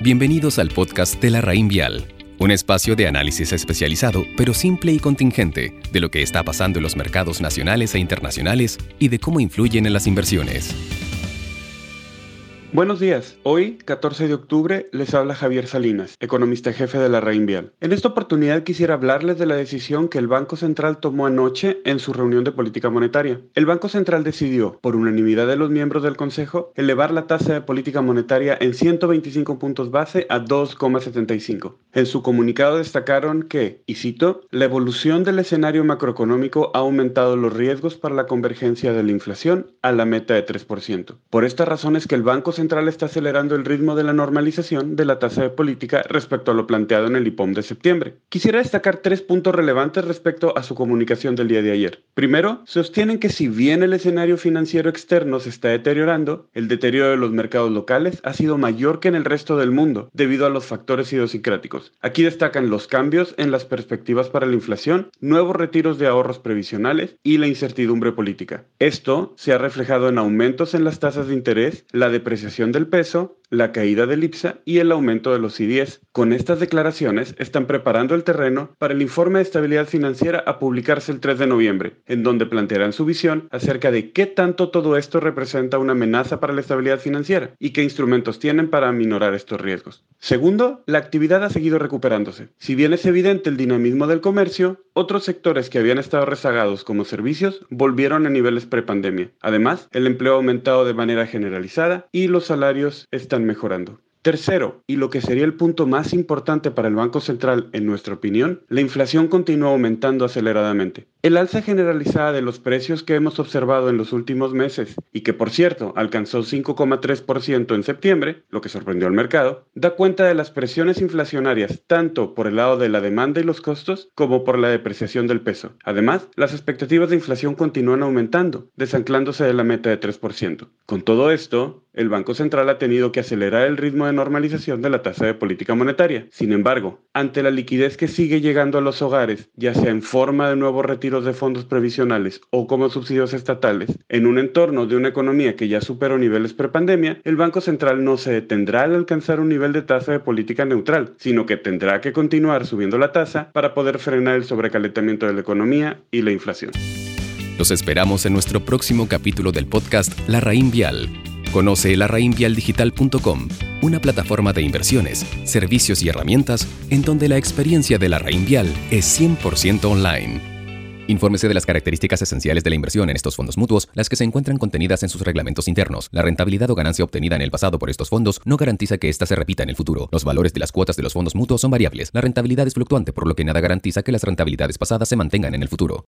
Bienvenidos al podcast de la Raín Vial, un espacio de análisis especializado, pero simple y contingente, de lo que está pasando en los mercados nacionales e internacionales y de cómo influyen en las inversiones. Buenos días. Hoy, 14 de octubre, les habla Javier Salinas, economista jefe de la Reinvial. En esta oportunidad quisiera hablarles de la decisión que el Banco Central tomó anoche en su reunión de política monetaria. El Banco Central decidió, por unanimidad de los miembros del Consejo, elevar la tasa de política monetaria en 125 puntos base a 2,75. En su comunicado destacaron que, y cito, la evolución del escenario macroeconómico ha aumentado los riesgos para la convergencia de la inflación a la meta de 3%. Por estas razones que el Banco Central está acelerando el ritmo de la normalización de la tasa de política respecto a lo planteado en el IPOM de septiembre. Quisiera destacar tres puntos relevantes respecto a su comunicación del día de ayer. Primero, sostienen que si bien el escenario financiero externo se está deteriorando, el deterioro de los mercados locales ha sido mayor que en el resto del mundo debido a los factores idiosincráticos. Aquí destacan los cambios en las perspectivas para la inflación, nuevos retiros de ahorros previsionales y la incertidumbre política. Esto se ha reflejado en aumentos en las tasas de interés, la depresión del peso, la caída del IPSA y el aumento de los CDS. Con estas declaraciones están preparando el terreno para el informe de estabilidad financiera a publicarse el 3 de noviembre, en donde plantearán su visión acerca de qué tanto todo esto representa una amenaza para la estabilidad financiera y qué instrumentos tienen para aminorar estos riesgos. Segundo, la actividad ha seguido recuperándose. Si bien es evidente el dinamismo del comercio, otros sectores que habían estado rezagados como servicios volvieron a niveles prepandemia. Además, el empleo ha aumentado de manera generalizada y los salarios están mejorando. Tercero, y lo que sería el punto más importante para el Banco Central en nuestra opinión, la inflación continúa aumentando aceleradamente. El alza generalizada de los precios que hemos observado en los últimos meses, y que por cierto alcanzó 5,3% en septiembre, lo que sorprendió al mercado, da cuenta de las presiones inflacionarias tanto por el lado de la demanda y los costos como por la depreciación del peso. Además, las expectativas de inflación continúan aumentando, desanclándose de la meta de 3%. Con todo esto, el Banco Central ha tenido que acelerar el ritmo de normalización de la tasa de política monetaria. Sin embargo, ante la liquidez que sigue llegando a los hogares, ya sea en forma de nuevos retiros de fondos previsionales o como subsidios estatales, en un entorno de una economía que ya superó niveles prepandemia, el Banco Central no se detendrá al alcanzar un nivel de tasa de política neutral, sino que tendrá que continuar subiendo la tasa para poder frenar el sobrecalentamiento de la economía y la inflación. Los esperamos en nuestro próximo capítulo del podcast La Raín Vial Conoce larraínvialdigital.com, una plataforma de inversiones, servicios y herramientas en donde la experiencia de la Vial es 100% online. Infórmese de las características esenciales de la inversión en estos fondos mutuos, las que se encuentran contenidas en sus reglamentos internos. La rentabilidad o ganancia obtenida en el pasado por estos fondos no garantiza que ésta se repita en el futuro. Los valores de las cuotas de los fondos mutuos son variables. La rentabilidad es fluctuante, por lo que nada garantiza que las rentabilidades pasadas se mantengan en el futuro.